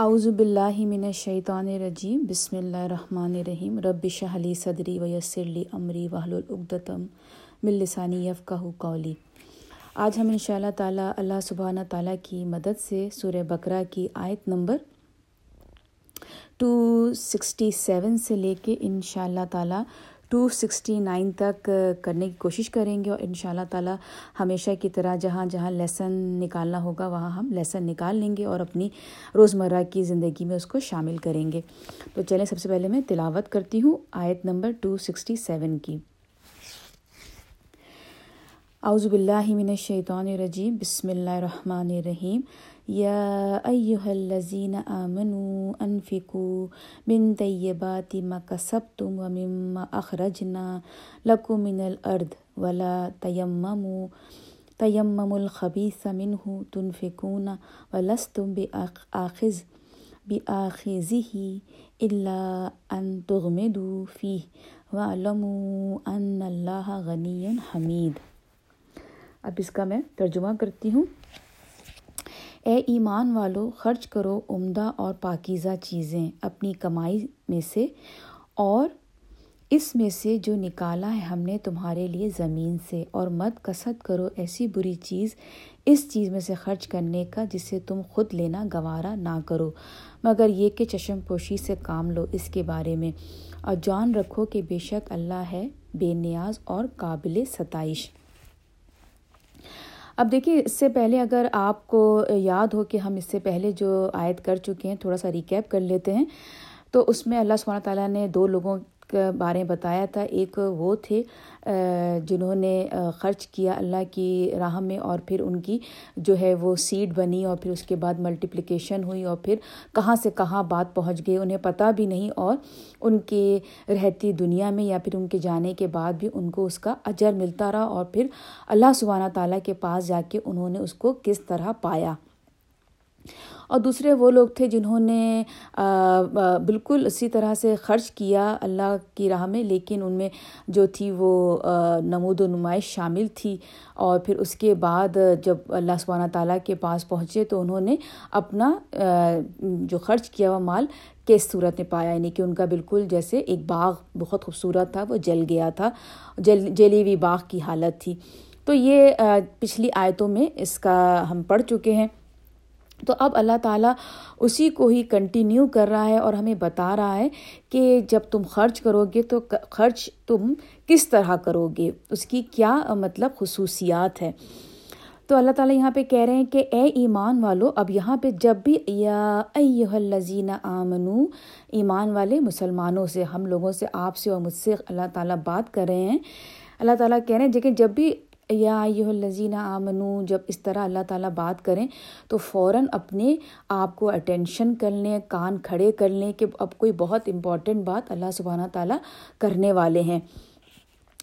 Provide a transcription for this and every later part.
اعوذ باللہ من الشیطان الرجیم، بسم اللہ الرحمن الرحیم، رب شرح لی صدری ویسر لی امری واحلل عقدۃ من لسانی یفقہوا قولی۔ آج ہم انشاء اللہ تعالیٰ اللہ سبحانہ تعالیٰ کی مدد سے سورہ بقرہ کی آیت نمبر ٹو سکسٹی سیون سے لے کے ان شاء اللہ تعالیٰ ٹو سکسٹی نائن تک کرنے کی کوشش کریں گے اور ان شاء اللہ تعالیٰ ہمیشہ کی طرح جہاں جہاں لیسن نکالنا ہوگا وہاں ہم لیسن نکال لیں گے اور اپنی روزمرہ کی زندگی میں اس کو شامل کریں گے۔ تو چلیں سب سے پہلے میں تلاوت کرتی ہوں آیت نمبر ٹو سکسٹی سیون کی۔ اعوذ باللہ من الشیطان الرجیم، بسم اللہ الرحمن الرحیم۔ یا ایہا الذین آمنوا انفقوا من طیبات ما کسبتم ومما اخرجنا لکم من الارض ولا تیمموا تیمموا الخبیث منہ تنفقون ولستم بآخذ بآخذه الا ان تغمدوا فیہ وعلموا ان اللہ غنی حمید اب اس کا میں ترجمہ کرتی ہوں۔ اے ایمان والو، خرچ کرو عمدہ اور پاکیزہ چیزیں اپنی کمائی میں سے اور اس میں سے جو نکالا ہے ہم نے تمہارے لیے زمین سے۔ اور مت کسد کرو ایسی بری چیز اس چیز میں سے خرچ کرنے کا جسے تم خود لینا گوارا نہ کرو۔ مگر یہ کہ چشم پوشی سے کام لو اس کے بارے میں۔ اور جان رکھو کہ بے شک اللہ ہے بے نیاز اور قابل ستائش۔ اب دیکھیے، اس سے پہلے اگر آپ کو یاد ہو کہ ہم اس سے پہلے جو آیت کر چکے ہیں، تھوڑا سا ریکیپ کر لیتے ہیں، تو اس میں اللہ سبحانہ تعالیٰ نے دو لوگوں کے بارے بتایا تھا، ایک وہ تھے جنہوں نے خرچ کیا اللہ کی راہ میں اور پھر ان کی جو ہے وہ سیڈ بنی اور پھر اس کے بعد ملٹیپلیکیشن ہوئی اور پھر کہاں سے کہاں بات پہنچ گئی انہیں پتہ بھی نہیں اور ان کے رہتی دنیا میں یا پھر ان کے جانے کے بعد بھی ان کو اس کا اجر ملتا رہا اور پھر اللہ سبحانہ تعالیٰ کے پاس جا کے انہوں نے اس کو کس طرح پایا۔ اور دوسرے وہ لوگ تھے جنہوں نے بالکل اسی طرح سے خرچ کیا اللہ کی راہ میں، لیکن ان میں جو تھی وہ نمود و نمائش شامل تھی۔ اور پھر اس کے بعد جب اللہ سبحانہ تعالیٰ کے پاس پہنچے تو انہوں نے اپنا جو خرچ کیا ہوا مال، کس صورت میں پایا؟ یعنی کہ ان کا بالکل جیسے ایک باغ، بہت خوبصورت تھا، وہ جل گیا تھا، جل، جلی ہوئی باغ کی حالت تھی۔ تو یہ پچھلی آیتوں میں اس کا ہم پڑھ چکے ہیں۔ تو اب اللہ تعالیٰ اسی کو ہی کنٹینیو کر رہا ہے اور ہمیں بتا رہا ہے کہ جب تم خرچ کرو گے تو خرچ تم کس طرح کرو گے؟ اس کی کیا مطلب خصوصیات ہے؟ تو اللہ تعالیٰ یہاں پہ کہہ رہے ہیں کہ اے ایمان والو، اب یہاں پہ جب بھی یا ایہ الذین آمنو، ایمان والے مسلمانوں سے، ہم لوگوں سے، آپ سے اور مجھ سے اللہ تعالیٰ بات کر رہے ہیں، اللہ تعالیٰ کہہ رہے ہیں، لیکن جب بھی یا یہ الزینہ آمنو، جب اس طرح اللہ تعالیٰ بات کریں تو فوراً اپنے آپ کو اٹینشن کر لیں، کان کھڑے کر لیں کہ اب کوئی بہت امپورٹنٹ بات اللہ سبحانہ تعالیٰ کرنے والے ہیں۔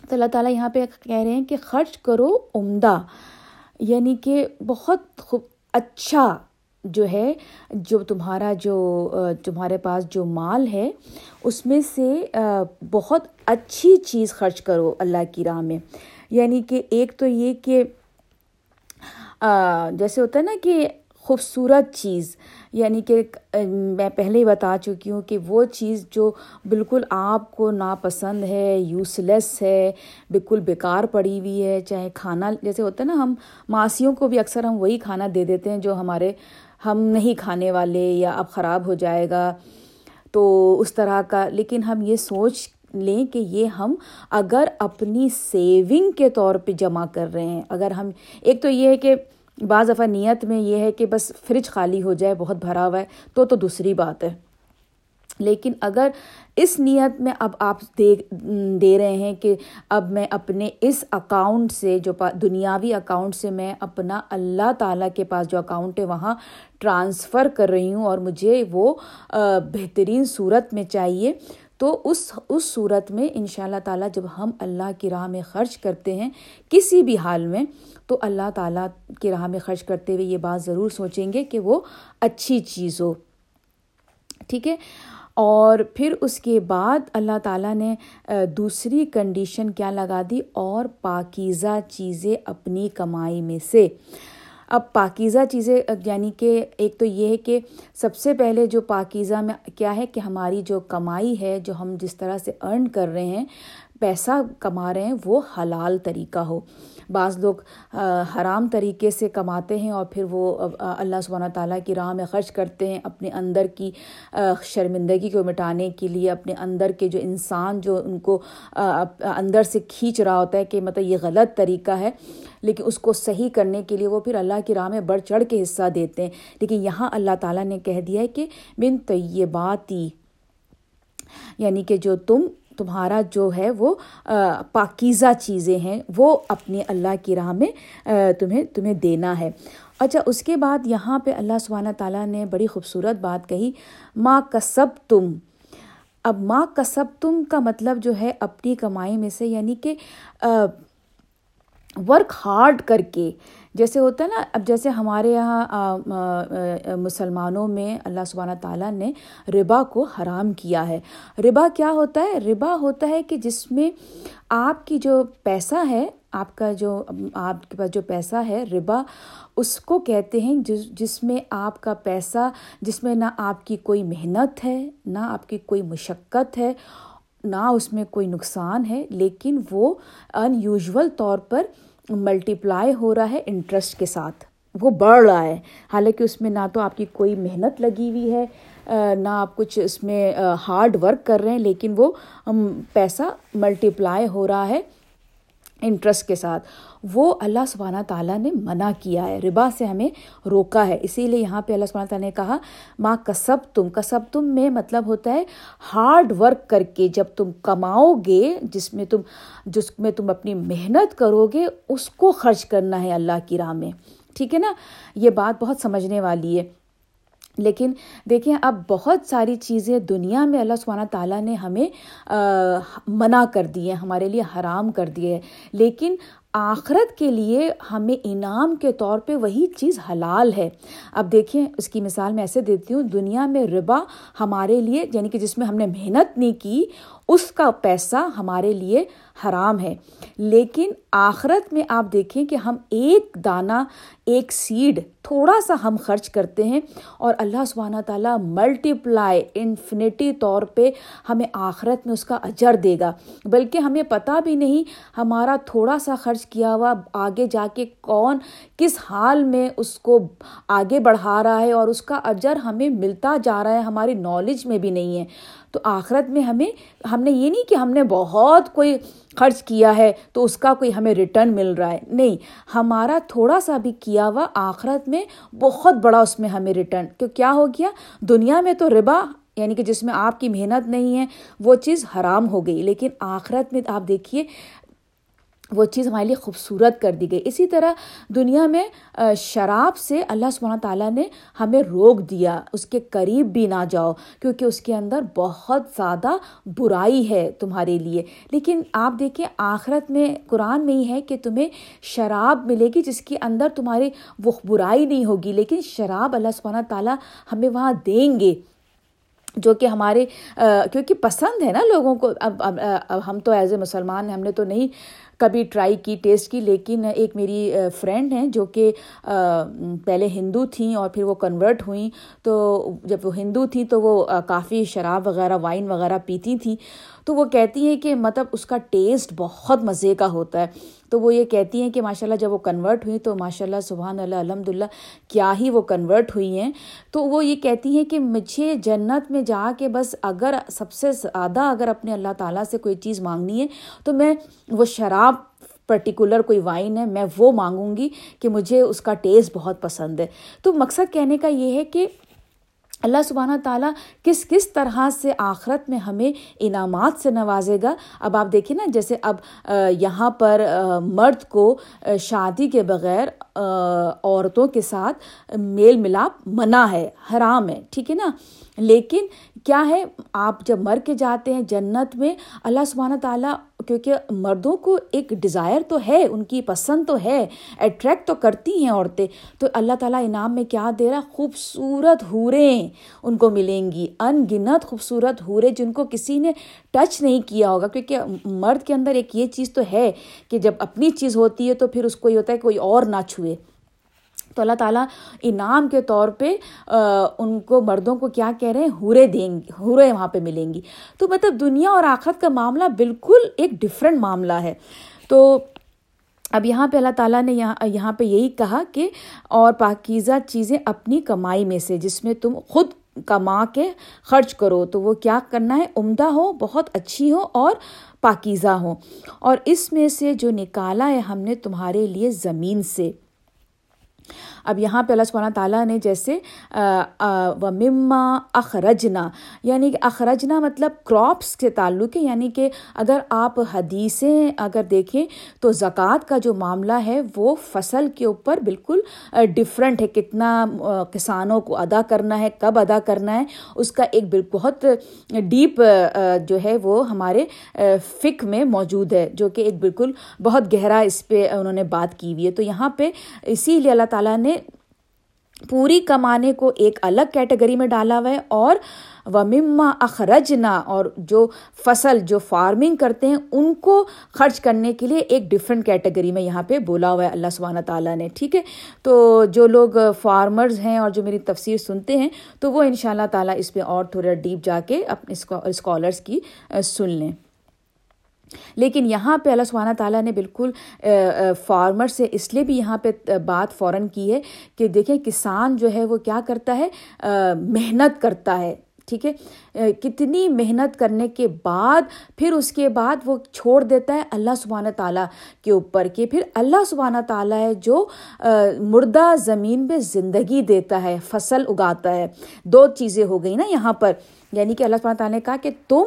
تو اللہ تعالیٰ یہاں پہ کہہ رہے ہیں کہ خرچ کرو عمدہ یعنی کہ بہت خوب اچھا جو ہے، جو تمہارا جو، تمہارے پاس جو مال ہے، اس میں سے بہت اچھی چیز خرچ کرو اللہ کی راہ میں۔ یعنی کہ ایک تو یہ کہ جیسے ہوتا ہے نا کہ خوبصورت چیز یعنی کہ میں پہلے ہی بتا چکی ہوں کہ وہ چیز جو بالکل آپ کو ناپسند ہے یوز لیس ہے، بالکل بیکار پڑی ہوئی ہے، چاہے کھانا، جیسے ہوتا ہے نا ہم ماسیوں کو بھی اکثر ہم وہی کھانا دے دیتے ہیں جو ہمارے ہم نہیں کھانے والے یا اب خراب ہو جائے گا، تو اس طرح کا، لیکن ہم یہ سوچ لیں کہ یہ ہم اگر اپنی سیونگ کے طور پہ جمع کر رہے ہیں، اگر ہم، ایک تو یہ ہے کہ بعض دفعہ نیت میں یہ ہے کہ بس فریج خالی ہو جائے، بہت بھرا ہوا ہے، تو تو دوسری بات ہے۔ لیکن اگر اس نیت میں اب آپ دے دے رہے ہیں کہ اب میں اپنے اس اکاؤنٹ سے، جو دنیاوی اکاؤنٹ سے میں اپنا اللہ تعالیٰ کے پاس جو اکاؤنٹ ہے، وہاں ٹرانسفر کر رہی ہوں اور مجھے وہ بہترین صورت میں چاہیے۔ تو اس اس صورت میں ان شاء اللہ تعالیٰ جب ہم اللہ کی راہ میں خرچ کرتے ہیں کسی بھی حال میں، تو اللہ تعالیٰ کی راہ میں خرچ کرتے ہوئے یہ بات ضرور سوچیں گے کہ وہ اچھی چیز ہو ٹھیک ہے؟ اور پھر اس کے بعد اللہ تعالیٰ نے دوسری کنڈیشن کیا لگا دی اور پاکیزہ چیزیں اپنی کمائی میں سے۔ اب پاکیزہ چیزیں یعنی کہ ایک تو یہ ہے کہ سب سے پہلے جو پاکیزہ میں کیا ہے کہ ہماری جو کمائی ہے، جو ہم جس طرح سے ارن کر رہے ہیں پیسہ کما رہے ہیں، وہ حلال طریقہ ہو۔ بعض لوگ حرام طریقے سے کماتے ہیں اور پھر وہ اللہ سبحانہ تعالیٰ کی راہ میں خرچ کرتے ہیں اپنے اندر کی شرمندگی کو مٹانے کے لیے، اپنے اندر کے جو انسان جو ان کو اندر سے کھینچ رہا ہوتا ہے کہ مطلب یہ غلط طریقہ ہے، لیکن اس کو صحیح کرنے کے لیے وہ پھر اللہ کی راہ میں بڑھ چڑھ کے حصہ دیتے ہیں۔ لیکن یہاں اللہ تعالیٰ نے کہہ دیا ہے کہ من طیباتی یعنی کہ جو تم تمہارا جو ہے وہ پاکیزہ چیزیں ہیں، وہ اپنے اللہ کی راہ میں تمہیں تمہیں دینا ہے۔ اچھا اس کے بعد یہاں پہ اللہ سبحانہ تعالیٰ نے بڑی خوبصورت بات کہی ماں کسب تم اب ماں کسب تم کا مطلب جو ہے اپنی کمائی میں سے یعنی کہ ورک ہارڈ کر کے جیسے ہوتا ہے نا، اب جیسے ہمارے یہاں مسلمانوں میں اللہ سبحانہ تعالیٰ نے ربا کو حرام کیا ہے۔ ربا کیا ہوتا ہے؟ ربا ہوتا ہے کہ جس میں آپ کی جو پیسہ ہے، آپ کا جو، آپ کے پاس جو پیسہ ہے، ربا اس کو کہتے ہیں جس جس میں آپ کا پیسہ، جس میں نہ آپ کی کوئی محنت ہے، نہ آپ کی کوئی مشقت ہے، نہ اس میں کوئی نقصان ہے، لیکن وہ ان یوزول طور پر ملٹی پلائی ہو رہا ہے انٹرسٹ کے ساتھ۔ وہ بڑھ رہا ہے۔ حالانکہ اس میں نہ تو آپ کی کوئی محنت لگی ہوئی ہے نہ آپ کچھ اس میں ہارڈ ورک کر رہے ہیں، لیکن وہ پیسہ ملٹی پلائی ہو رہا ہے انٹرسٹ کے ساتھ۔ وہ اللہ سبحانہ تعالیٰ نے منع کیا ہے، ربا سے ہمیں روکا ہے۔ اسی لیے یہاں پہ اللہ سبحانہ تعالیٰ نے کہا ماں کسب تم کسب تم میں مطلب ہوتا ہے ہارڈ ورک کر کے جب تم کماؤ گے، جس میں تم، جس میں تم اپنی محنت کرو گے، اس کو خرچ کرنا ہے اللہ کی راہ میں۔ ٹھیک ہے نا؟ یہ بات بہت سمجھنے والی ہے۔ لیکن دیکھیں، اب بہت ساری چیزیں دنیا میں اللہ سبحانہ تعالیٰ نے ہمیں منع کر دی ہیں، ہمارے لیے حرام کر دیے ہے لیکن آخرت کے لیے ہمیں انعام کے طور پہ وہی چیز حلال ہے۔ اب دیکھیں، اس کی مثال میں ایسے دیتی ہوں، دنیا میں ربا ہمارے لیے یعنی کہ جس میں ہم نے محنت نہیں کی اس کا پیسہ ہمارے لیے حرام ہے۔ لیکن آخرت میں آپ دیکھیں کہ ہم ایک دانہ، ایک سیڈ تھوڑا سا ہم خرچ کرتے ہیں اور اللہ سبحانہ تعالیٰ ملٹی پلائی انفینٹی طور پہ ہمیں آخرت میں اس کا اجر دے گا۔ بلکہ ہمیں پتہ بھی نہیں ہمارا تھوڑا سا خرچ کیا ہوا، آگے جا کے کون کس حال میں اس کو آگے بڑھا رہا ہے اور اس کا اجر ہمیں ملتا جا رہا ہے، ہماری نالج میں بھی نہیں ہے۔ تو آخرت میں ہمیں ہم نے یہ نہیں کہ ہم نے بہت کوئی خرچ کیا ہے تو اس کا کوئی ہمیں ریٹرن مل رہا ہے۔ نہیں، ہمارا تھوڑا سا بھی کیا ہوا آخرت میں بہت بڑا اس میں ہمیں ریٹرن کیوں کیا ہو گیا؟ دنیا میں تو ربا یعنی کہ جس میں آپ کی محنت نہیں ہے، وہ چیز حرام ہو گئی۔ لیکن آخرت میں آپ دیکھیے وہ چیز ہمارے لیے خوبصورت کر دی گئی۔ اسی طرح دنیا میں شراب سے اللہ سبحانہ تعالیٰ نے ہمیں روک دیا۔ اس کے قریب بھی نہ جاؤ، کیونکہ اس کے اندر بہت زیادہ برائی ہے تمہارے لیے۔ لیکن آپ دیکھیں، آخرت میں، قرآن میں ہی ہے کہ تمہیں شراب ملے گی، جس کے اندر تمہاری وہ برائی نہیں ہوگی۔ لیکن شراب اللہ سبحانہ تعالیٰ ہمیں وہاں دیں گے۔ جو کہ ہمارے کیونکہ پسند ہے نا لوگوں کو۔ اب اب ہم تو ایز اے مسلمان، ہم نے تو نہیں کبھی ٹرائی کی، ٹیسٹ کی، لیکن ایک میری فرینڈ ہیں جو کہ پہلے ہندو تھیں اور پھر وہ کنورٹ ہوئیں۔ تو جب وہ ہندو تھیں تو وہ کافی شراب وغیرہ، وائن وغیرہ پیتی تھیں۔ تو وہ کہتی ہیں کہ مطلب اس کا ٹیسٹ بہت مزے کا ہوتا ہے۔ تو وہ یہ کہتی ہیں کہ ماشاء اللہ جب وہ کنورٹ ہوئی تو ماشاء اللہ سبحان اللہ الحمد للہ کیا ہی وہ کنورٹ ہوئی ہیں۔ تو وہ یہ کہتی ہیں کہ مجھے جنت میں جا کے بس اگر سب سے زیادہ اگر اپنے اللہ تعالیٰ سے کوئی چیز مانگنی ہے تو میں وہ شراب پرٹیکولر کوئی وائن ہے، میں وہ مانگوں گی کہ مجھے اس کا ٹیسٹ بہت پسند ہے۔ تو مقصد کہنے کا یہ ہے کہ اللہ سبحانہ تعالیٰ کس کس طرح سے آخرت میں ہمیں انعامات سے نوازے گا۔ اب آپ دیکھیں نا، جیسے اب یہاں پر مرد کو شادی کے بغیر عورتوں کے ساتھ میل ملاپ منع ہے، حرام ہے، ٹھیک ہے نا۔ لیکن کیا ہے؟ آپ جب مر کے جاتے ہیں جنت میں، اللہ سبحانہ تعالیٰ، کیونکہ مردوں کو ایک ڈیزائر تو ہے، ان کی پسند تو ہے اٹریکٹ تو کرتی ہیں عورتیں، تو اللہ تعالیٰ انعام میں کیا دے رہا؟ خوبصورت حوریں ان کو ملیں گی ان گنت خوبصورت حوریں جن کو کسی نے ٹچ نہیں کیا ہوگا، کیونکہ مرد کے اندر ایک یہ چیز تو ہے کہ جب اپنی چیز ہوتی ہے تو پھر اس کو یہ ہوتا ہے کوئی اور نہ چھوئے۔ تو اللہ تعالیٰ انعام کے طور پہ ان کو مردوں کو کیا کہہ رہے ہیں؟ ہورے دیں گی ہورے وہاں پہ ملیں گی۔ تو مطلب دنیا اور آخرت کا معاملہ بالکل ایک ڈفرینٹ معاملہ ہے۔ تو اب یہاں پہ اللہ تعالیٰ نے یہاں یہاں پہ یہی کہا کہ اور پاکیزہ چیزیں اپنی کمائی میں سے، جس میں تم خود کما کے خرچ کرو، تو وہ کیا کرنا ہے؟ عمدہ ہو، بہت اچھی ہو اور پاکیزہ ہو۔ اور اس میں سے جو نکالا ہے ہم نے تمہارے لیے زمین سے۔ اب یہاں پہ اللہ سبحانہ تعالیٰ نے جیسے و مما اخرجنا یعنی کہ اخرجنا مطلب کراپس سے تعلق ہے یعنی کہ اگر آپ حدیثیں اگر دیکھیں تو زکوٰۃ کا جو معاملہ ہے وہ فصل کے اوپر بالکل ڈفرینٹ ہے، کتنا کسانوں کو ادا کرنا ہے، کب ادا کرنا ہے، اس کا ایک بہت ڈیپ جو ہے وہ ہمارے فک میں موجود ہے، جو کہ ایک بالکل بہت گہرا اس پہ انہوں نے بات کی ہوئی ہے۔ تو یہاں پہ اسی لیے اللہ تعالیٰ نے پوری کمانے کو ایک الگ کیٹیگری میں ڈالا ہوا ہے اور ومما اخرجنا اور جو فصل، جو فارمنگ کرتے ہیں، ان کو خرچ کرنے کے لیے ایک ڈفرینٹ کیٹیگری میں یہاں پہ بولا ہوا ہے اللہ سبحانہ تعالیٰ نے، ٹھیک ہے؟ تو جو لوگ فارمرز ہیں اور جو میری تفسیر سنتے ہیں، تو وہ ان شاء اللہ تعالیٰ اس پہ اور تھوڑا ڈیپ جا کے اپنے اسکالرس کی سن لیں۔ لیکن یہاں پہ اللہ سبحانہ تعالیٰ نے بالکل فارمر سے اس لیے بھی یہاں پہ بات فوراً کی ہے کہ دیکھیں کسان جو ہے وہ کیا کرتا ہے محنت کرتا ہے، ٹھیک ہے؟ کتنی محنت کرنے کے بعد پھر اس کے بعد وہ چھوڑ دیتا ہے اللہ سبحانہ تعالیٰ کے اوپر کہ پھر اللہ سبحانہ تعالیٰ ہے جو مردہ زمین پہ زندگی دیتا ہے، فصل اگاتا ہے۔ دو چیزیں ہو گئی نا یہاں پر۔ یعنی کہ اللہ سبحانہ تعالیٰ نے کہا کہ تم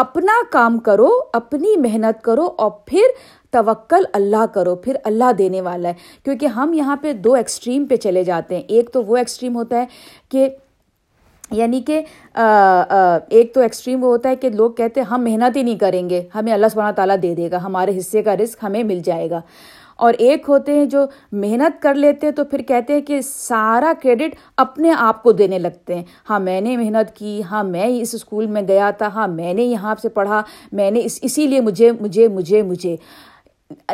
اپنا کام کرو، اپنی محنت کرو اور پھر توکل اللہ کرو، پھر اللہ دینے والا ہے۔ کیونکہ ہم یہاں پہ دو ایکسٹریم پہ چلے جاتے ہیں۔ ایک تو وہ ایکسٹریم ہوتا ہے کہ یعنی کہ ایک تو ایکسٹریم وہ ہوتا ہے کہ لوگ کہتے ہیں ہم محنت ہی نہیں کریں گے، ہمیں اللہ سبحانہ تعالیٰ دے دے گا، ہمارے حصے کا رزق ہمیں مل جائے گا۔ اور ایک ہوتے ہیں جو محنت کر لیتے ہیں تو پھر کہتے ہیں کہ سارا کریڈٹ اپنے آپ کو دینے لگتے ہیں۔ ہاں میں نے محنت کی ہاں میں اس اسکول میں گیا تھا ہاں میں نے یہاں سے پڑھا، میں نے اس، اسی لیے مجھے مجھے مجھے مجھے۔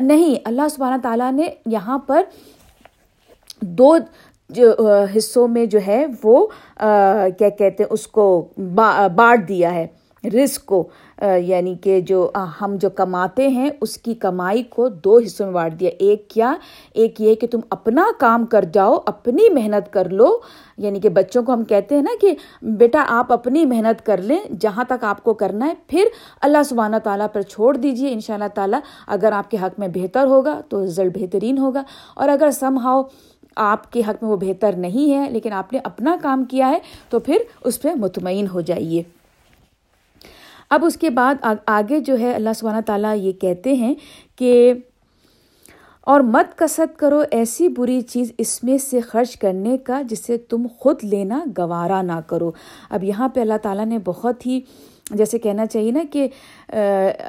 نہیں، اللہ سبحانہ تعالیٰ نے یہاں پر دو جو، حصوں میں جو ہے وہ کیا کہتے ہیں، اس کو بانٹ دیا ہے۔ رسک کو یعنی کہ جو ہم جو کماتے ہیں، اس کی کمائی کو دو حصوں میں بانٹ دیا۔ ایک کیا؟ ایک یہ کہ تم اپنا کام کر جاؤ، اپنی محنت کر لو۔ یعنی کہ بچوں کو ہم کہتے ہیں نا کہ، بیٹا، آپ اپنی محنت کر لیں، جہاں تک آپ کو کرنا ہے، پھر اللہ سبحانہ تعالیٰ پر چھوڑ دیجیے ان شاء اللہ تعالیٰ۔ اگر آپ کے حق میں بہتر ہوگا تو رزلٹ بہترین ہوگا۔ اور اگر سم ہاؤ آپ کے حق میں وہ بہتر نہیں ہے، لیکن آپ نے اپنا کام کیا ہے، تو پھر اس پہ مطمئن ہو جائیے۔ اب اس کے بعد آگے جو ہے اللہ سبحانہ تعالیٰ یہ کہتے ہیں کہ اور مت کسرت کرو ایسی بری چیز اس میں سے خرچ کرنے کا جسے تم خود لینا گوارا نہ کرو۔ اب یہاں پہ اللہ تعالیٰ نے بہت ہی جیسے کہنا چاہیے نا کہ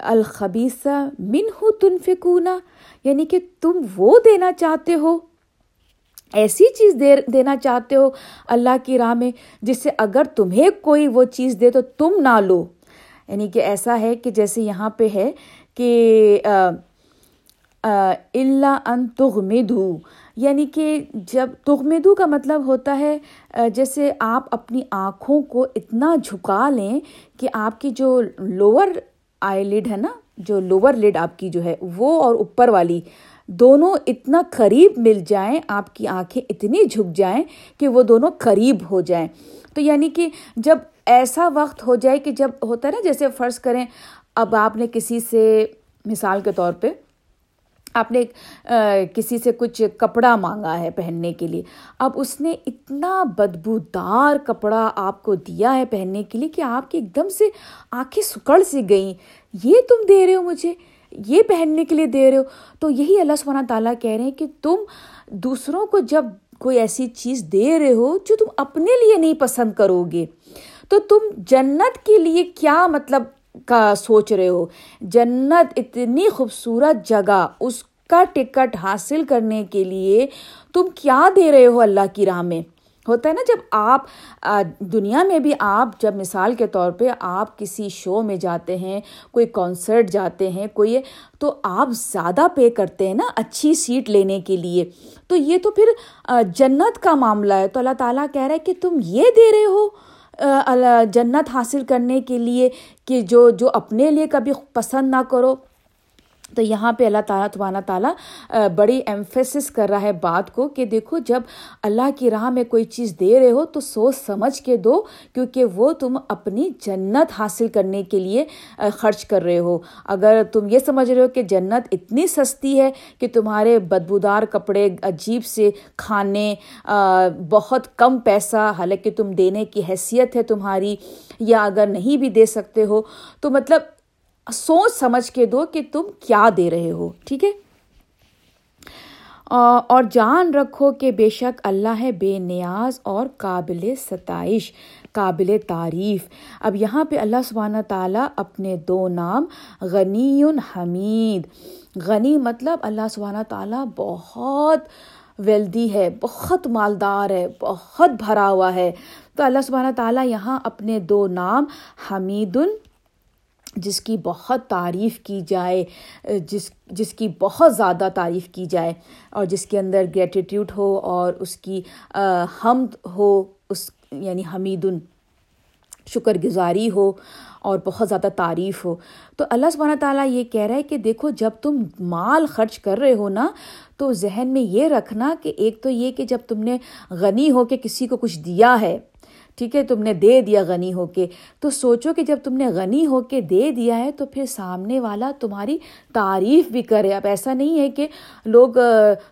الخبیسہ من ہو تن فکونا یعنی کہ تم وہ دینا چاہتے ہو، ایسی چیز دے دینا چاہتے ہو اللہ کی راہ میں جس سے اگر تمہیں کوئی وہ چیز دے تو تم نہ لو۔ یعنی کہ ایسا ہے کہ جیسے یہاں پہ ہے کہ اللہ ان تغمدو یعنی کہ جب تغمدو کا مطلب ہوتا ہے جیسے آپ اپنی آنکھوں کو اتنا جھکا لیں کہ آپ کی جو لوور آئی لڈ ہے نا، جو لوور لڈ آپ کی جو ہے، وہ اور اوپر والی دونوں اتنا قریب مل جائیں، آپ کی آنکھیں اتنی جھک جائیں کہ وہ دونوں قریب ہو جائیں۔ تو یعنی کہ جب ایسا وقت ہو جائے کہ جب ہوتا ہے نا، جیسے فرض کریں، اب آپ نے کسی سے، مثال کے طور پہ، آپ نے کسی سے کچھ کپڑا مانگا ہے پہننے کے لیے، اب اس نے اتنا بدبودار کپڑا آپ کو دیا ہے پہننے کے لیے کہ آپ کی ایک دم سے آنکھیں سکڑ سی گئیں۔ یہ تم دے رہے ہو مجھے، یہ پہننے کے لیے دے رہے ہو۔ تو یہی اللہ سبحانہ تعالیٰ کہہ رہے ہیں کہ تم دوسروں کو جب کوئی ایسی چیز دے رہے ہو جو تم اپنے لیے نہیں پسند کرو گے تو تم جنت کے لیے کیا مطلب کا سوچ رہے ہو؟ جنت اتنی خوبصورت جگہ، اس کا ٹکٹ حاصل کرنے کے لیے تم کیا دے رہے ہو اللہ کی راہ میں؟ ہوتا ہے نا جب آپ دنیا میں بھی آپ جب مثال کے طور پہ آپ کسی شو میں جاتے ہیں، کوئی کانسرٹ جاتے ہیں، کوئی تو آپ زیادہ پے کرتے ہیں نا اچھی سیٹ لینے کے لیے۔ تو یہ تو پھر جنت کا معاملہ ہے۔ تو اللہ تعالیٰ کہہ رہا ہے کہ تم یہ دے رہے ہو؟ جنت حاصل کرنے کے لیے کہ جو جو اپنے لیے کبھی پسند نہ کرو۔ تو یہاں پہ اللہ تعالیٰ تبانہ تعالیٰ بڑی ایمفیسس کر رہا ہے بات کو کہ دیکھو جب اللہ کی راہ میں کوئی چیز دے رہے ہو تو سوچ سمجھ کے دو، کیونکہ وہ تم اپنی جنت حاصل کرنے کے لیے خرچ کر رہے ہو۔ اگر تم یہ سمجھ رہے ہو کہ جنت اتنی سستی ہے کہ تمہارے بدبودار کپڑے عجیب سے کھانے بہت کم پیسہ، حالانکہ تم دینے کی حیثیت ہے تمہاری، یا اگر نہیں بھی دے سکتے ہو، تو مطلب سوچ سمجھ کے دو کہ تم کیا دے رہے ہو، ٹھیک ہے؟ اور جان رکھو کہ بے شک اللہ ہے بے نیاز اور قابل ستائش، قابل تعریف۔ اب یہاں پہ اللہ سبحانہ تعالیٰ اپنے دو نام غنی حمید۔ غنی مطلب اللہ سبحانہ تعالیٰ بہت ویلدی ہے، بہت مالدار ہے، بہت بھرا ہوا ہے۔ تو اللہ سبحانہ تعالیٰ یہاں اپنے دو نام حمید جس کی بہت تعریف کی جائے، جس جس کی بہت زیادہ تعریف کی جائے اور جس کے اندر گریٹیٹیوڈ ہو اور اس کی حمد ہو، اس یعنی حمید شکر گزاری ہو اور بہت زیادہ تعریف ہو۔ تو اللہ سبحانہ تعالیٰ یہ کہہ رہا ہے کہ دیکھو، جب تم مال خرچ کر رہے ہو نا، تو ذہن میں یہ رکھنا کہ ایک تو یہ کہ جب تم نے غنی ہو کے کسی کو کچھ دیا ہے ٹھیک ہے، تم نے دے دیا غنی ہو کے۔ تو سوچو کہ جب تم نے غنی ہو کے دے دیا ہے، تو پھر سامنے والا تمہاری تعریف بھی کرے۔ اب ایسا نہیں ہے کہ لوگ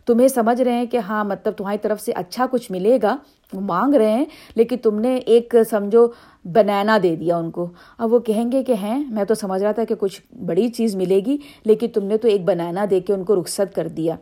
تمہیں سمجھ رہے ہیں کہ ہاں مطلب تمہاری طرف سے اچھا کچھ ملے گا، وہ مانگ رہے ہیں، لیکن تم نے ایک، سمجھو، بنانا دے دیا ان کو۔ اب وہ کہیں گے کہ ہیں، میں تو سمجھ رہا تھا کہ کچھ بڑی چیز ملے گی، لیکن تم نے تو ایک بنانا دے کے ان کو رخصت کر دیا۔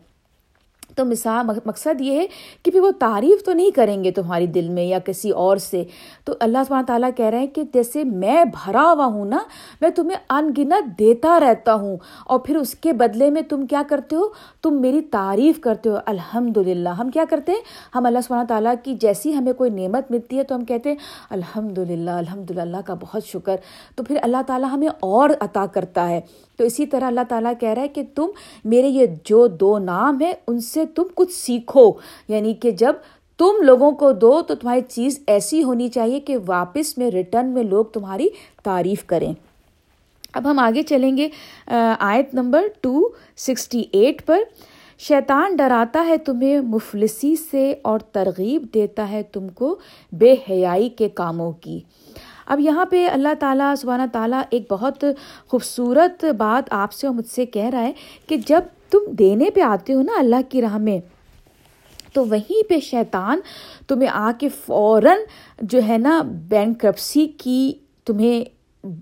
تو مثال مقصد یہ ہے کہ پھر وہ تعریف تو نہیں کریں گے تمہاری دل میں یا کسی اور سے۔ تو اللہ سبحانہ تعالیٰ کہہ رہے ہیں کہ جیسے میں بھرا ہوا ہوں نا، میں تمہیں ان گنت دیتا رہتا ہوں۔ اور پھر اس کے بدلے میں تم کیا کرتے ہو؟ تم میری تعریف کرتے ہو۔ الحمد للہ ہم کیا کرتے ہیں؟ ہم اللہ سبحانہ تعالیٰ کی جیسی ہمیں کوئی نعمت ملتی ہے تو ہم کہتے ہیں الحمد للہ الحمد للہ کا بہت شکر۔ تو پھر اللہ تعالیٰ ہمیں اور عطا کرتا ہے۔ تو اسی طرح اللہ تعالیٰ کہہ رہا ہے کہ تم میرے یہ جو دو نام ہیں، ان سے سے تم کچھ سیکھو۔ یعنی کہ جب تم لوگوں کو دو تو تمہاری چیز ایسی ہونی چاہیے کہ واپس میں ریٹرن میں لوگ تمہاری تعریف کریں۔ اب ہم آگے چلیں گے آیت نمبر ٹو سکسٹی ایٹ پر۔ شیطان ڈراتا ہے تمہیں مفلسی سے اور ترغیب دیتا ہے تم کو بے حیائی کے کاموں کی۔ اب یہاں پہ اللہ تعالیٰ سبحانہ تعالیٰ ایک بہت خوبصورت بات آپ سے اور مجھ سے کہہ رہا ہے کہ جب تم دینے پہ آتے ہو نا اللہ کی راہ میں، تو وہیں پہ شیطان تمہیں آ کے فوراً جو ہے نا بینک کرپسی کی تمہیں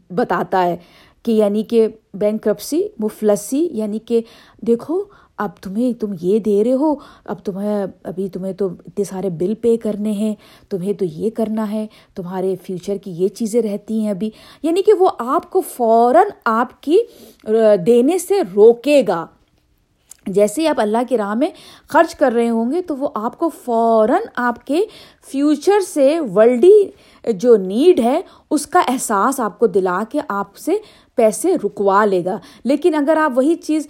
بتاتا ہے کہ یعنی کہ بینک کرپسی مفلسی یعنی کہ دیکھو اب تمہیں، تم یہ دے رہے ہو، اب تمہیں، ابھی تمہیں تو اتنے سارے بل پے کرنے ہیں، تمہیں تو یہ کرنا ہے، تمہارے فیوچر کی یہ چیزیں رہتی ہیں ابھی۔ یعنی کہ وہ آپ کو فوراً آپ کی دینے سے روکے گا۔ جیسے ہی آپ اللہ کی راہ میں خرچ کر رہے ہوں گے تو وہ آپ کو فوراً آپ کے فیوچر سے ورلڈی جو نیڈ ہے، اس کا احساس آپ کو دلا کے آپ سے پیسے رکوا لے گا۔ لیکن اگر آپ وہی چیز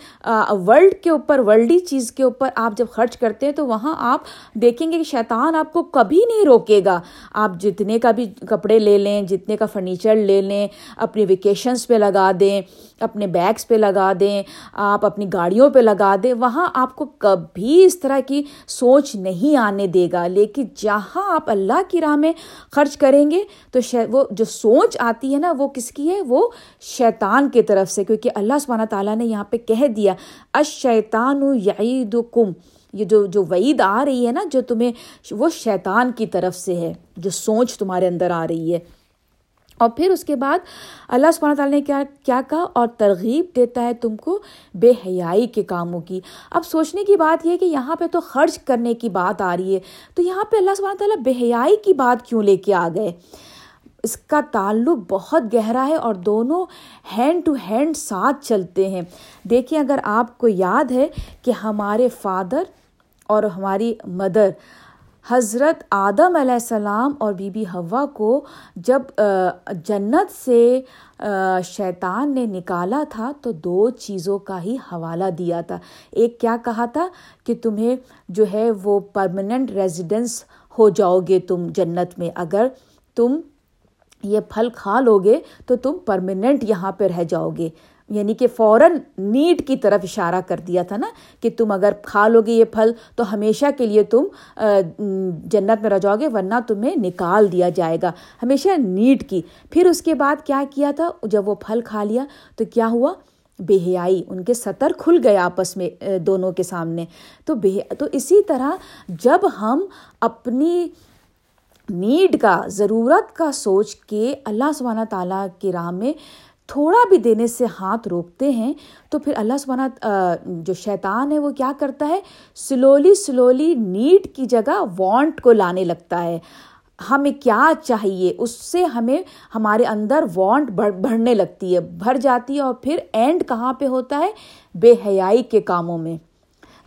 ورلڈ کے اوپر ورلڈی چیز کے اوپر آپ جب خرچ کرتے ہیں تو وہاں آپ دیکھیں گے کہ شیطان آپ کو کبھی نہیں روکے گا۔ آپ جتنے کا بھی کپڑے لے لیں، جتنے کا فرنیچر لے لیں، اپنی ویکیشنس پہ لگا دیں، اپنے بیگس پہ لگا دیں، آپ اپنی گاڑیوں پہ لگا دیں، وہاں آپ کو کبھی اس طرح کی سوچ نہیں آنے دے گا۔ لیکن جہاں آپ اللہ کی راہ میں خرچ کریں گے تو وہ جو سوچ آتی ہے نا، وہ کس کی ہے؟ وہ شیطان کی طرف سے، کیونکہ اللہ سبحانہ تعالیٰ نے یہاں پہ کہہ دیا اشیطان یعید کم یہ جو جو وعید آ رہی ہے نا، جو تمہیں، وہ شیطان کی طرف سے ہے، جو سوچ تمہارے اندر آ رہی ہے۔ اور پھر اس کے بعد اللہ سبحانہ تعالیٰ نے کیا کیا کہا؟ اور ترغیب دیتا ہے تم کو بے حیائی کے کاموں کی۔ اب سوچنے کی بات یہ کہ یہاں پہ تو خرچ کرنے کی بات آ رہی ہے، تو یہاں پہ اللہ سبحانہ تعالیٰ بے حیائی کی بات کیوں لے کے آ گئے؟ اس کا تعلق بہت گہرا ہے اور دونوں ہینڈ ٹو ہینڈ ساتھ چلتے ہیں۔ دیکھیں اگر آپ کو یاد ہے کہ ہمارے فادر اور ہماری مدر حضرت آدم علیہ السلام اور بی بی ہوا کو جب جنت سے شیطان نے نکالا تھا تو دو چیزوں کا ہی حوالہ دیا تھا۔ ایک کیا کہا تھا کہ تمہیں جو ہے وہ پرماننٹ ریزیڈنس ہو جاؤ گے تم جنت میں۔ اگر تم یہ پھل کھا لو گے تو تم پرماننٹ یہاں پہ رہ جاؤ گے۔ یعنی کہ فوراً نیٹ کی طرف اشارہ کر دیا تھا نا کہ تم اگر کھا لو گے یہ پھل تو ہمیشہ کے لیے تم جنت میں رہ جاؤ گے ورنہ تمہیں نکال دیا جائے گا۔ ہمیشہ نیٹ کی۔ پھر اس کے بعد کیا کیا تھا؟ جب وہ پھل کھا لیا تو کیا ہوا؟ بے حیائی ان کے سطر کھل گئے آپس میں دونوں کے سامنے۔ تو بے تو اسی طرح جب ہم اپنی نیڈ کا، ضرورت کا سوچ کے اللہ سبحانہ تعالیٰ کی راہ میں تھوڑا بھی دینے سے ہاتھ روکتے ہیں، تو پھر اللہ سبحانہ جو شیطان ہے وہ کیا کرتا ہے؟ سلولی سلولی نیڈ کی جگہ وانٹ کو لانے لگتا ہے۔ ہمیں کیا چاہیے؟ اس سے ہمیں، ہمارے اندر وانٹ بڑھنے لگتی ہے، بھر جاتی ہے اور پھر اینڈ کہاں پہ ہوتا ہے؟ بے حیائی کے کاموں میں۔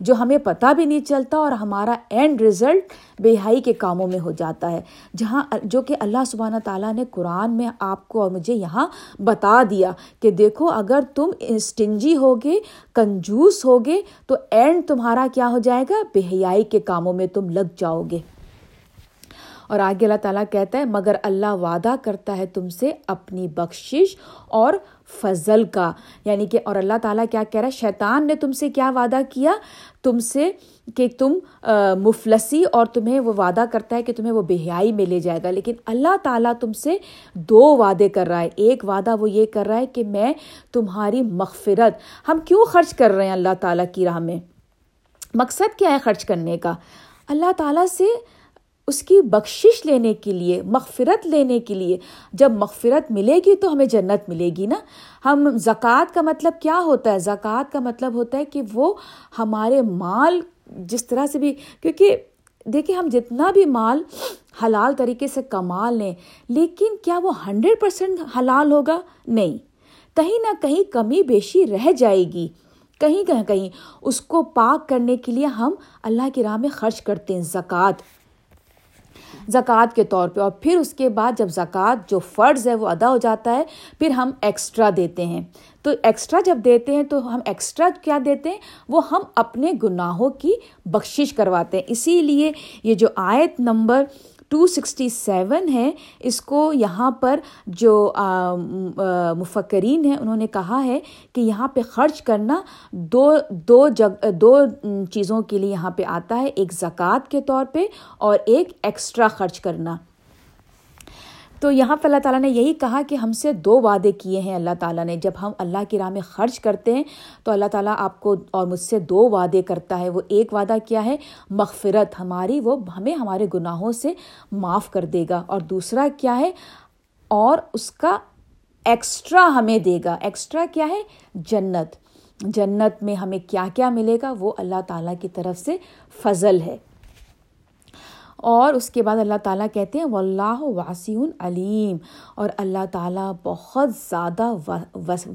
جو ہمیں پتہ بھی نہیں چلتا اور ہمارا اینڈ رزلٹ بے حائی کے کاموں میں ہو جاتا ہے۔ جہاں جو کہ اللہ سبحانہ تعالیٰ نے قرآن میں آپ کو اور مجھے یہاں بتا دیا کہ دیکھو، اگر تم اسٹنجی ہوگے، کنجوس ہوگے، تو اینڈ تمہارا کیا ہو جائے گا؟ بے حیائی کے کاموں میں تم لگ جاؤ گے اور آگے اللہ تعالیٰ کہتا ہے، مگر اللہ وعدہ کرتا ہے تم سے اپنی بخشش اور فضل کا یعنی کہ اور اللہ تعالیٰ کیا کہہ رہا ہے؟ شیطان نے تم سے کیا وعدہ کیا؟ تم سے کہ تم مفلسی اور تمہیں وہ وعدہ کرتا ہے کہ تمہیں وہ بہیائی میں لے جائے گا۔ لیکن اللہ تعالیٰ تم سے دو وعدے کر رہا ہے۔ ایک وعدہ وہ یہ کر رہا ہے کہ میں تمہاری مغفرت، ہم کیوں خرچ کر رہے ہیں اللہ تعالیٰ کی راہ میں؟ مقصد کیا ہے خرچ کرنے کا؟ اللہ تعالیٰ سے اس کی بخشش لینے کے لیے، مغفرت لینے کے لیے۔ جب مغفرت ملے گی تو ہمیں جنت ملے گی نا۔ ہم زکوٰۃ کا مطلب کیا ہوتا ہے؟ زکوٰۃ کا مطلب ہوتا ہے کہ وہ ہمارے مال جس طرح سے بھی، کیونکہ دیکھیں ہم جتنا بھی مال حلال طریقے سے کما لیں، لیکن کیا وہ ہنڈریڈ پرسینٹ حلال ہوگا؟ نہیں۔ کہیں نہ کہیں کمی بیشی رہ جائے گی۔ کہیں کہیں کہیں اس کو پاک کرنے کے لیے ہم اللہ کی راہ میں خرچ کرتے ہیں زکوٰۃ۔ زکوٰۃ کے طور پہ اور پھر اس کے بعد جب زکوٰۃ جو فرض ہے وہ ادا ہو جاتا ہے، پھر ہم ایکسٹرا دیتے ہیں۔ تو ایکسٹرا جب دیتے ہیں تو ہم ایکسٹرا کیا دیتے ہیں؟ وہ ہم اپنے گناہوں کی بخشش کرواتے ہیں۔ اسی لیے یہ جو آیت نمبر ٹو سکسٹی سیون ہے اس کو یہاں پر جو مفکرین ہیں، انہوں نے کہا ہے کہ یہاں پہ خرچ کرنا دو دو جگ، دو چیزوں کے لیے یہاں پہ آتا ہے، ایک زکوٰۃ کے طور پہ اور ایک ایکسٹرا خرچ کرنا۔ تو یہاں پہ اللہ تعالیٰ نے یہی کہا کہ ہم سے دو وعدے کیے ہیں اللہ تعالیٰ نے۔ جب ہم اللہ کی راہ میں خرچ کرتے ہیں تو اللہ تعالیٰ آپ کو اور مجھ سے دو وعدے کرتا ہے۔ وہ ایک وعدہ کیا ہے؟ مغفرت۔ ہماری وہ ہمیں ہمارے گناہوں سے معاف کر دے گا۔ اور دوسرا کیا ہے؟ اور اس کا ایکسٹرا ہمیں دے گا۔ ایکسٹرا کیا ہے؟ جنت۔ جنت میں ہمیں کیا کیا ملے گا؟ وہ اللہ تعالیٰ کی طرف سے فضل ہے۔ اور اس کے بعد اللہ تعالیٰ کہتے ہیں، واللہ واسع علیم. اور اللہ تعالیٰ بہت زیادہ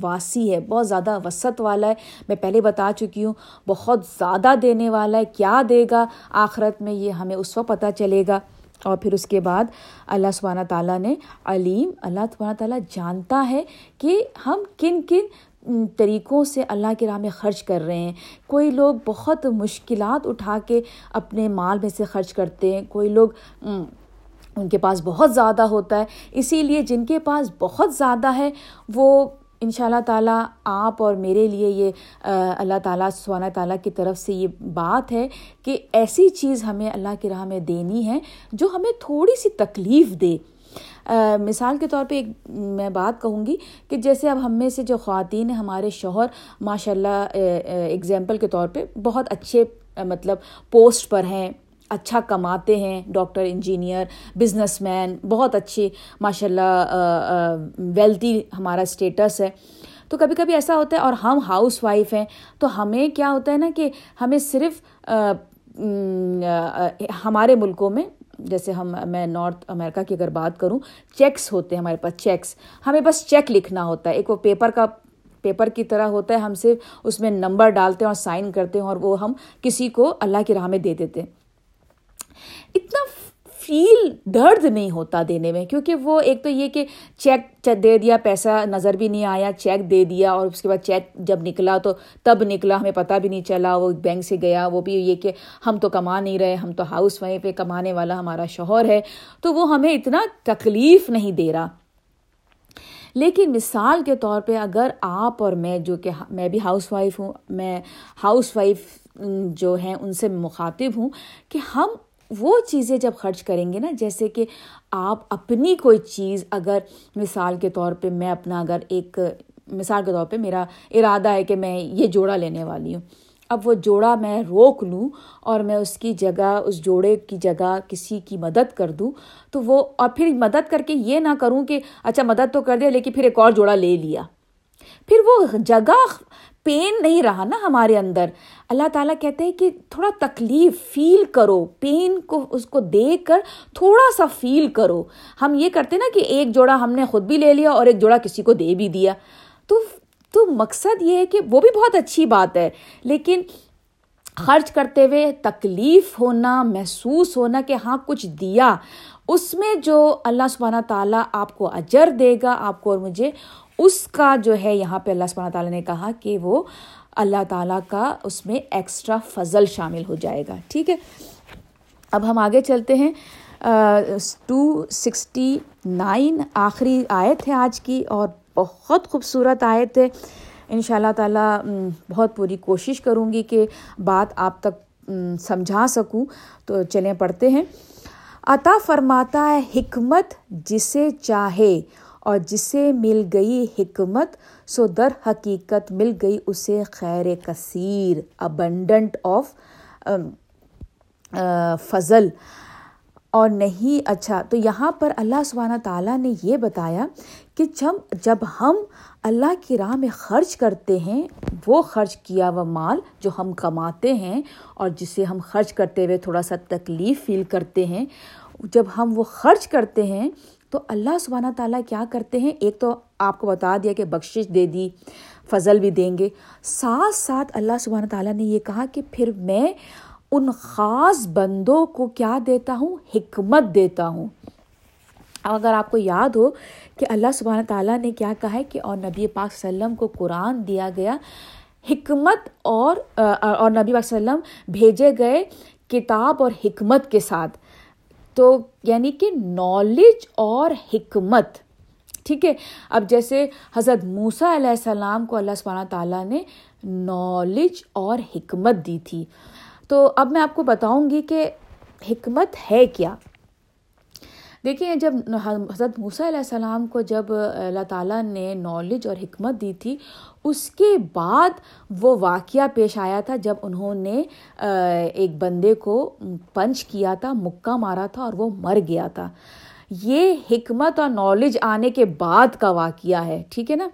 واسی ہے، بہت زیادہ وسعت والا ہے۔ میں پہلے بتا چکی ہوں، بہت زیادہ دینے والا ہے، کیا دے گا؟ آخرت میں یہ ہمیں اس وقت پتہ چلے گا۔ اور پھر اس کے بعد اللہ سبحانہ تعالیٰ نے علیم، اللہ سبحانہ تعالیٰ جانتا ہے کہ ہم کن کن طریقوں سے اللہ کی راہ میں خرچ کر رہے ہیں۔ کوئی لوگ بہت مشکلات اٹھا کے اپنے مال میں سے خرچ کرتے ہیں۔ کوئی لوگ ان کے پاس بہت زیادہ ہوتا ہے۔ اسی لیے جن کے پاس بہت زیادہ ہے، وہ ان شاء اللہ تعالیٰ آپ اور میرے لیے یہ اللہ تعالیٰ سبحانہ تعالیٰ کی طرف سے یہ بات ہے کہ ایسی چیز ہمیں اللہ کی راہ میں دینی ہے جو ہمیں تھوڑی سی تکلیف دے۔ مثال کے طور پہ ایک میں بات کہوں گی کہ جیسے اب ہم میں سے جو خواتین ہیں ہمارے شوہر ماشاء اللہ اگزامپل کے طور پہ بہت اچھے مطلب پوسٹ پر ہیں اچھا کماتے ہیں ڈاکٹر انجینئر بزنس مین بہت اچھے ماشاء اللہ ویلتھی ہمارا اسٹیٹس ہے۔ تو کبھی کبھی ایسا ہوتا ہے اور ہم ہاؤس وائف ہیں، تو ہمیں کیا ہوتا ہے نا کہ ہمیں صرف ہمارے ملکوں میں جیسے ہم میں نارتھ امریکہ کی اگر بات کروں چیکس ہوتے ہیں ہمارے پاس چیکس ہمیں بس چیک لکھنا ہوتا ہے۔ ایک وہ پیپر کا پیپر کی طرح ہوتا ہے، ہم صرف اس میں نمبر ڈالتے ہیں اور سائن کرتے ہیں اور وہ ہم کسی کو اللہ کی راہ میں دے دیتے ہیں۔ اتنا فیل درد نہیں ہوتا دینے میں، کیونکہ وہ ایک تو یہ کہ چیک دے دیا، پیسہ نظر بھی نہیں آیا چیک دے دیا اور اس کے بعد چیک جب نکلا تو تب نکلا، ہمیں پتہ بھی نہیں چلا، وہ بینک سے گیا، وہ بھی یہ کہ ہم تو کما نہیں رہے، ہم تو ہاؤس وہیں پہ کمانے والا ہمارا شوہر ہے، تو وہ ہمیں اتنا تکلیف نہیں دے رہا۔ لیکن مثال کے طور پہ اگر آپ اور میں جو کہ ہاں، میں بھی ہاؤس وائف ہوں، میں ہاؤس وائف جو ہیں، ان سے مخاطب ہوں کہ ہم وہ چیزیں جب خرچ کریں گے نا، جیسے کہ آپ اپنی کوئی چیز، اگر مثال کے طور پہ میں اپنا اگر ایک، مثال کے طور پہ میرا ارادہ ہے کہ میں یہ جوڑا لینے والی ہوں، اب وہ جوڑا میں روک لوں اور میں اس کی جگہ، اس جوڑے کی جگہ کسی کی مدد کر دوں، تو وہ، اور پھر مدد کر کے یہ نہ کروں کہ اچھا مدد تو کر دیا، لیکن پھر ایک اور جوڑا لے لیا۔ پھر وہ جگہ پین نہیں رہا نا ہمارے اندر۔ اللہ تعالیٰ کہتے ہیں کہ تھوڑا تکلیف فیل کرو، پین کو، اس کو دیکھ کر تھوڑا سا فیل کرو۔ ہم یہ کرتے نا کہ ایک جوڑا ہم نے خود بھی لے لیا اور ایک جوڑا کسی کو دے بھی دیا۔ تو تو مقصد یہ ہے کہ وہ بھی بہت اچھی بات ہے، لیکن خرچ کرتے ہوئے تکلیف ہونا، محسوس ہونا کہ ہاں کچھ دیا۔ اس میں جو اللہ سبحانہ تعالیٰ آپ کو اجر دے گا، آپ کو اور مجھے اس کا جو ہے یہاں پہ اللہ سبحانہ تعالیٰ نے کہا کہ وہ اللہ تعالیٰ کا اس میں ایکسٹرا فضل شامل ہو جائے گا، ٹھیک ہے؟ اب ہم آگے چلتے ہیں۔ ٹو سکسٹی نائن آخری آیت ہے آج کی اور بہت خوبصورت آیت ہے۔ ان شاء اللہ تعالیٰ بہت پوری کوشش کروں گی کہ بات آپ تک سمجھا سکوں۔ تو چلیں، پڑھتے ہیں۔ عطا فرماتا ہے حکمت جسے چاہے۔ اور جسے مل گئی حکمت، سو در حقیقت مل گئی اسے خیر کثیر ابنڈنٹ آف فضل۔ اور نہیں اچھا تو یہاں پر اللہ سبحانہ تعالیٰ نے یہ بتایا کہ جب جب ہم اللہ کی راہ میں خرچ کرتے ہیں، وہ خرچ کیا ہوا مال جو ہم کماتے ہیں اور جسے ہم خرچ کرتے ہوئے تھوڑا سا تکلیف فیل کرتے ہیں، جب ہم وہ خرچ کرتے ہیں تو اللہ سبحانہ تعالیٰ کیا کرتے ہیں؟ ایک تو آپ کو بتا دیا کہ بخشش دے دی، فضل بھی دیں گے۔ ساتھ ساتھ اللہ سبحانہ تعالیٰ نے یہ کہا کہ پھر میں ان خاص بندوں کو کیا دیتا ہوں؟ حکمت دیتا ہوں۔ اگر آپ کو یاد ہو کہ اللہ سبحانہ تعالیٰ نے کیا کہا ہے کہ اور نبی پاک وسلم کو قرآن دیا گیا، حکمت اور اور نبی پاک وسلم بھیجے گئے کتاب اور حکمت کے ساتھ۔ تو یعنی کہ نالج اور حکمت، ٹھیک ہے؟ اب جیسے حضرت موسیٰ علیہ السلام کو اللہ سبحانہ تعالیٰ نے نالج اور حکمت دی تھی۔ تو اب میں آپ کو بتاؤں گی کہ حکمت ہے کیا۔ دیکھیں، جب حضرت موسیٰ علیہ السلام کو جب اللہ تعالیٰ نے نالج اور حکمت دی تھی، اس کے بعد وہ واقعہ پیش آیا تھا جب انہوں نے ایک بندے کو پنچ کیا تھا، مکہ مارا تھا اور وہ مر گیا تھا۔ یہ حکمت اور نالج آنے کے بعد کا واقعہ ہے، ٹھیک ہے نا؟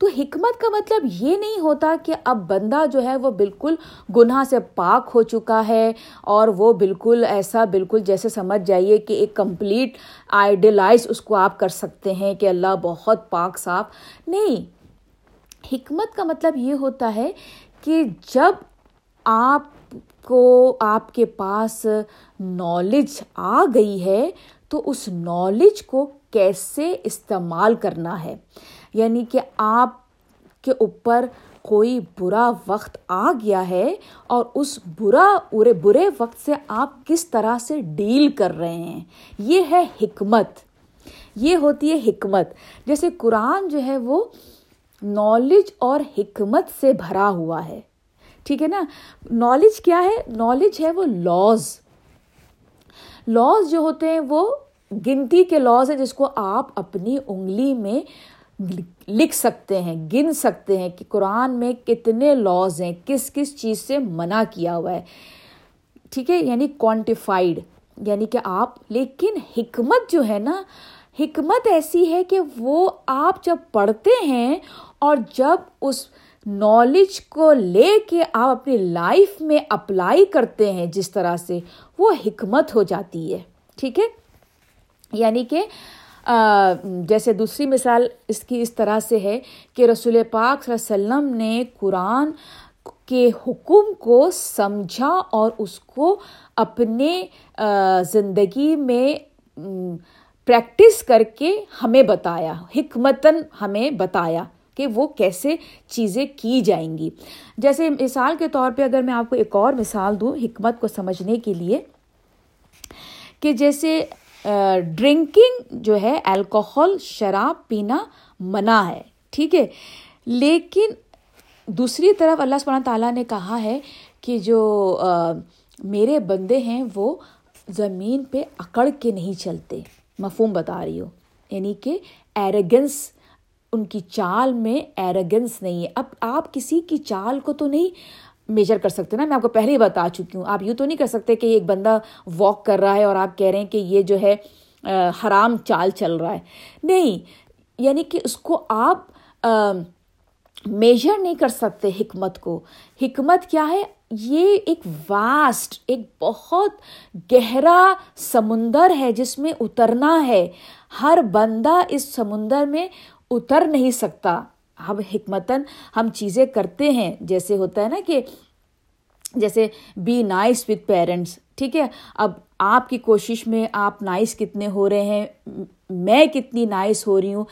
تو حکمت کا مطلب یہ نہیں ہوتا کہ اب بندہ جو ہے وہ بالکل گناہ سے پاک ہو چکا ہے اور وہ بالکل ایسا بالکل جیسے سمجھ جائیے کہ ایک کمپلیٹ آئیڈیلائز اس کو آپ کر سکتے ہیں کہ اللہ بہت پاک صاف۔ نہیں، حکمت کا مطلب یہ ہوتا ہے کہ جب آپ کو آپ کے پاس نالج آ گئی ہے تو اس نالج کو کیسے استعمال کرنا ہے؟ یعنی کہ آپ کے اوپر کوئی برا وقت آ گیا ہے اور اس برا برے وقت سے آپ کس طرح سے ڈیل کر رہے ہیں؟ یہ ہے حکمت۔ یہ ہوتی ہے حکمت۔ جیسے قرآن جو ہے وہ نالج اور حکمت سے بھرا ہوا ہے۔ ٹھیک ہے نا؟ نالج کیا ہے؟ نالج ہے وہ لاز لاز جو ہوتے ہیں وہ گنتی کے لاز ہیں جس کو آپ اپنی انگلی میں لکھ سکتے ہیں، گن سکتے ہیں کہ قرآن میں کتنے لاز ہیں، کس کس چیز سے منع کیا ہوا ہے۔ ٹھیک ہے یعنی کوانٹیفائڈ یعنی کہ آپ، لیکن حکمت جو ہے نا، حکمت ایسی ہے کہ وہ آپ جب پڑھتے ہیں اور جب اس نالج کو لے کے آپ اپنی لائف میں اپلائی کرتے ہیں جس طرح سے، وہ حکمت ہو جاتی ہے۔ ٹھیک ہے؟ یعنی کہ جیسے دوسری مثال اس کی اس طرح سے ہے کہ رسول پاک صلی اللہ علیہ وسلم نے قرآن کے حکم کو سمجھا اور اس کو اپنے زندگی میں پریکٹس کر کے ہمیں بتایا، حکمتاً ہمیں بتایا کہ وہ کیسے چیزیں کی جائیں گی۔ جیسے مثال کے طور پہ اگر میں آپ کو ایک اور مثال دوں حکمت کو سمجھنے کے لیے کہ جیسے ڈرنکنگ جو ہے الکوہل شراب پینا منع ہے، ٹھیک ہے؟ لیکن دوسری طرف اللہ سبحانہ تعالیٰ نے کہا ہے کہ جو میرے بندے ہیں، وہ زمین پہ اکڑ کے نہیں چلتے۔ مفہوم بتا رہی ہو۔ یعنی کہ ایریگنس ان کی چال میں ایریگنس نہیں ہے۔ اب آپ کسی کی چال کو تو نہیں میجر کر سکتے نا۔ میں آپ کو پہلے ہی بتا چکی ہوں۔ آپ یوں تو نہیں کر سکتے کہ ایک بندہ واک کر رہا ہے اور آپ کہہ رہے ہیں کہ یہ جو ہے حرام چال چل رہا ہے۔ نہیں یعنی کہ اس کو آپ میجر نہیں کر سکتے حکمت کو۔ حکمت کیا ہے؟ یہ ایک واسٹ ایک بہت گہرا سمندر ہے جس میں اترنا ہے۔ ہر بندہ اس سمندر میں اتر نہیں سکتا۔ ہم حکمتاً ہم چیزیں کرتے ہیں۔ جیسے ہوتا ہے نا کہ جیسے بی نائس وتھ پیرنٹس ٹھیک ہے؟ اب آپ کی کوشش میں آپ نائس کتنے ہو رہے ہیں، میں کتنی نائس ہو رہی ہوں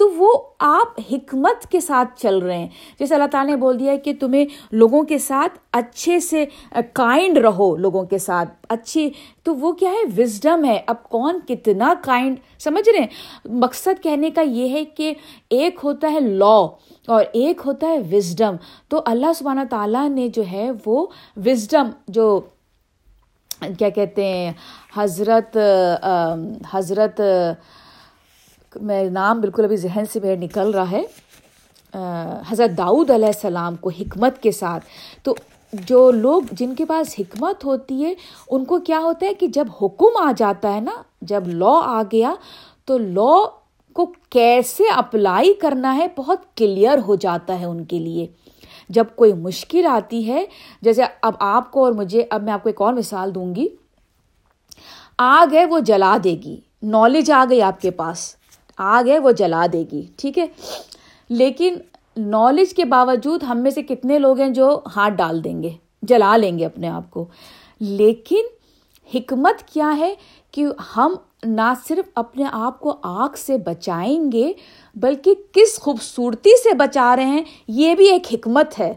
تو وہ آپ حکمت کے ساتھ چل رہے ہیں۔ جیسے اللہ تعالیٰ نے بول دیا ہے کہ تمہیں لوگوں کے ساتھ اچھے سے کائنڈ رہو، لوگوں کے ساتھ اچھی۔ تو وہ کیا ہے؟ وزڈم ہے۔ اب کون کتنا کائنڈ سمجھ رہے ہیں؟ مقصد کہنے کا یہ ہے کہ ایک ہوتا ہے لا اور ایک ہوتا ہے وزڈم تو اللہ سبحانہ تعالیٰ نے جو ہے وہ وزڈم جو کیا کہتے ہیں، حضرت حضرت میں نام بالکل ابھی ذہن سے میرے نکل رہا ہے۔ حضرت داؤد علیہ السلام کو حکمت کے ساتھ۔ تو جو لوگ جن کے پاس حکمت ہوتی ہے، ان کو کیا ہوتا ہے کہ جب حکم آ جاتا ہے نا، جب لا آ گیا، تو لا کو کیسے اپلائی کرنا ہے، بہت کلیئر ہو جاتا ہے ان کے لیے۔ جب کوئی مشکل آتی ہے، جیسے اب آپ کو اور مجھے، اب میں آپ کو ایک اور مثال دوں گی۔ آگ ہے، وہ جلا دے گی۔ نالج آ گئی آپ کے پاس۔ آگ ہے وہ جلا دے گی، ٹھیک ہے؟ لیکن نالج کے باوجود ہم میں سے کتنے لوگ ہیں جو ہاتھ ڈال دیں گے، جلا لیں گے اپنے آپ کو۔ لیکن حکمت کیا ہے کہ ہم نہ صرف اپنے آپ کو آگ سے بچائیں گے، بلکہ کس خوبصورتی سے بچا رہے ہیں، یہ بھی ایک حکمت ہے۔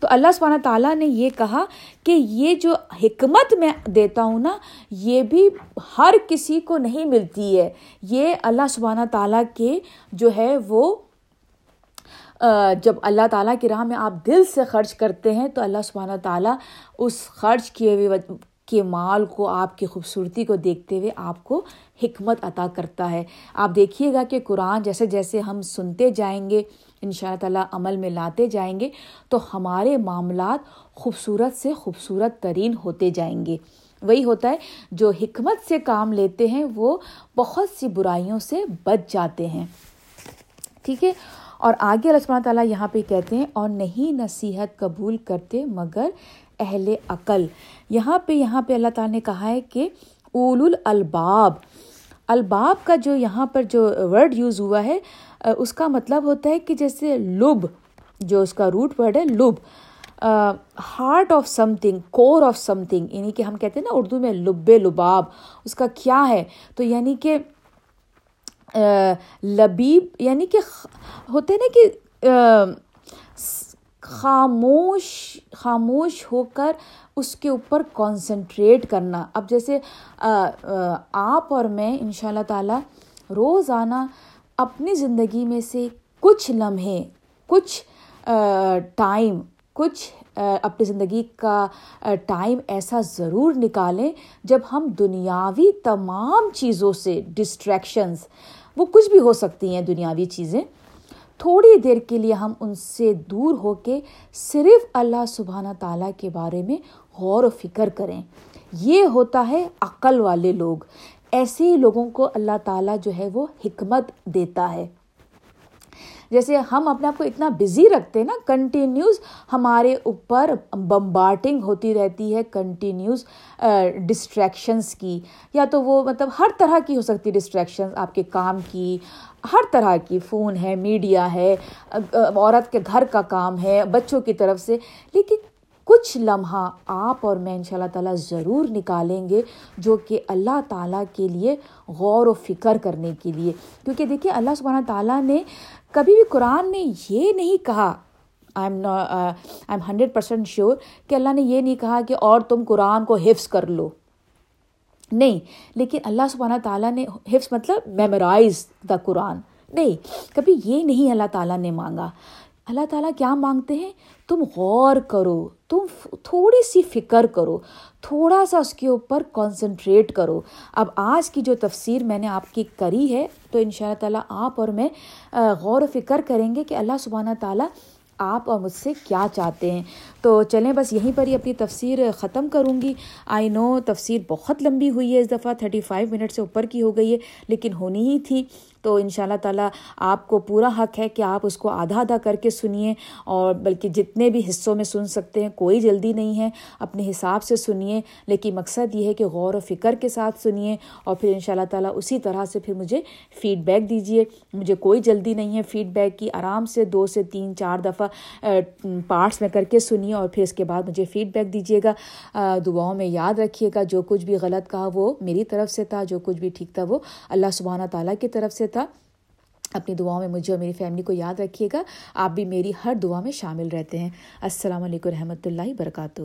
تو اللہ سبحانہ تعالیٰ نے یہ کہا کہ یہ جو حکمت میں دیتا ہوں نا، یہ بھی ہر کسی کو نہیں ملتی ہے۔ یہ اللہ سبحانہ تعالیٰ کے جو ہے وہ جب اللہ تعالیٰ کی راہ میں آپ دل سے خرچ کرتے ہیں تو اللہ سبحانہ تعالیٰ اس خرچ کیے ہوئے مال کو، آپ کی خوبصورتی کو دیکھتے ہوئے آپ کو حکمت عطا کرتا ہے۔ آپ دیکھیے گا کہ قرآن جیسے جیسے ہم سنتے جائیں گے ان شاء اللہ تعالیٰ عمل میں لاتے جائیں گے، تو ہمارے معاملات خوبصورت سے خوبصورت ترین ہوتے جائیں گے۔ وہی ہوتا ہے، جو حکمت سے کام لیتے ہیں، وہ بہت سی برائیوں سے بچ جاتے ہیں۔ ٹھیک ہے؟ اور آگے اللہ تعالیٰ یہاں پہ کہتے ہیں، اور نہیں نصیحت قبول کرتے مگر اہل عقل۔ یہاں پہ یہاں پہ اللہ تعالیٰ نے کہا ہے کہ اول الباب الباب کا جو یہاں پر جو ورڈ یوز ہوا ہے، اس کا مطلب ہوتا ہے کہ جیسے لب، جو اس کا روٹ ورڈ ہے، لب۔ Heart of something core of something یعنی کہ ہم کہتے ہیں نا اردو میں لب لباب۔ اس کا کیا ہے؟ تو یعنی کہ لبیب یعنی کہ ہوتے نا کہ خاموش خاموش ہو کر اس کے اوپر کانسنٹریٹ کرنا۔ اب جیسے آپ اور میں ان شاء اللہ تعالیٰ روزانہ اپنی زندگی میں سے کچھ لمحے، کچھ ٹائم کچھ اپنی زندگی کا ٹائم ایسا ضرور نکالیں جب ہم دنیاوی تمام چیزوں سے ڈسٹریکشنز وہ کچھ بھی ہو سکتی ہیں دنیاوی چیزیں۔ تھوڑی دیر کے لیے ہم ان سے دور ہو کے صرف اللہ سبحانہ تعالیٰ کے بارے میں غور و فکر کریں۔ یہ ہوتا ہے عقل والے لوگ۔ ایسے ہی لوگوں کو اللہ تعالیٰ جو ہے وہ حکمت دیتا ہے۔ جیسے ہم اپنے آپ کو اتنا بزی رکھتے ہیں نا کنٹینیوز ہمارے اوپر بمبارٹنگ ہوتی رہتی ہے کنٹینیوز ڈسٹریکشنس کی۔ یا تو وہ مطلب ہر طرح کی ہو سکتی ڈسٹریکشنز آپ کے کام کی ہر طرح کی فون ہے، میڈیا ہے عورت کے گھر کا کام ہے، بچوں کی طرف سے۔ لیکن کچھ لمحہ آپ اور میں ان شاء اللہ تعالیٰ ضرور نکالیں گے جو کہ اللہ تعالیٰ کے لیے غور و فکر کرنے کے لیے۔ کیونکہ دیکھیے، اللہ سبحانہ تعالیٰ نے کبھی بھی قرآن میں یہ نہیں کہا، I am I am hundred percent sure کہ اللہ نے یہ نہیں کہا کہ اور تم قرآن کو حفظ کر لو۔ نہیں، لیکن اللہ سبحانہ تعالیٰ نے حفظ مطلب میمورائز دا قرآن نہیں، کبھی یہ نہیں اللہ تعالیٰ نے مانگا۔ اللہ تعالیٰ کیا مانگتے ہیں؟ تم غور کرو، تم تھوڑی سی فکر کرو، تھوڑا سا اس کے اوپر کانسنٹریٹ کرو۔ اب آج کی جو تفسیر میں نے آپ کی کری ہے، تو ان شاء اللہ تعالیٰ آپ اور میں غور و فکر کریں گے کہ اللہ سبحانہ تعالیٰ آپ اور مجھ سے کیا چاہتے ہیں؟ تو چلیں، بس یہیں پر ہی اپنی تفسیر ختم کروں گی۔ آئی نو تفسیر بہت لمبی ہوئی ہے، اس دفعہ تھرٹی فائیو منٹ سے اوپر کی ہو گئی ہے، لیکن ہونی ہی تھی۔ تو ان شاء اللہ تعالیٰ آپ کو پورا حق ہے کہ آپ اس کو آدھا آدھا کر کے سنیے اور بلکہ جتنے بھی حصوں میں سن سکتے ہیں، کوئی جلدی نہیں ہے، اپنے حساب سے سنیے، لیکن مقصد یہ ہے کہ غور و فکر کے ساتھ سنیے اور پھر ان شاء اللہ تعالیٰ اسی طرح سے پھر مجھے فیڈ بیک دیجیے۔ مجھے کوئی جلدی نہیں ہے فیڈ بیک کی، آرام سے دو سے تین، چار دفعہ پارٹس میں کر کے سنیے اور پھر اس کے بعد مجھے فیڈ بیک دیجیے گا۔ دعاؤں میں یاد رکھیے گا، جو کچھ بھی غلط کہا وہ میری طرف سے تھا، جو کچھ بھی ٹھیک تھا وہ اللہ سبحانہ تعالیٰ کی طرف سے تھا۔ اپنی دعاؤں میں مجھے اور میری فیملی کو یاد رکھیے گا۔ آپ بھی میری ہر دعا میں شامل رہتے ہیں۔ السلام علیکم رحمۃ اللہ برکاتہ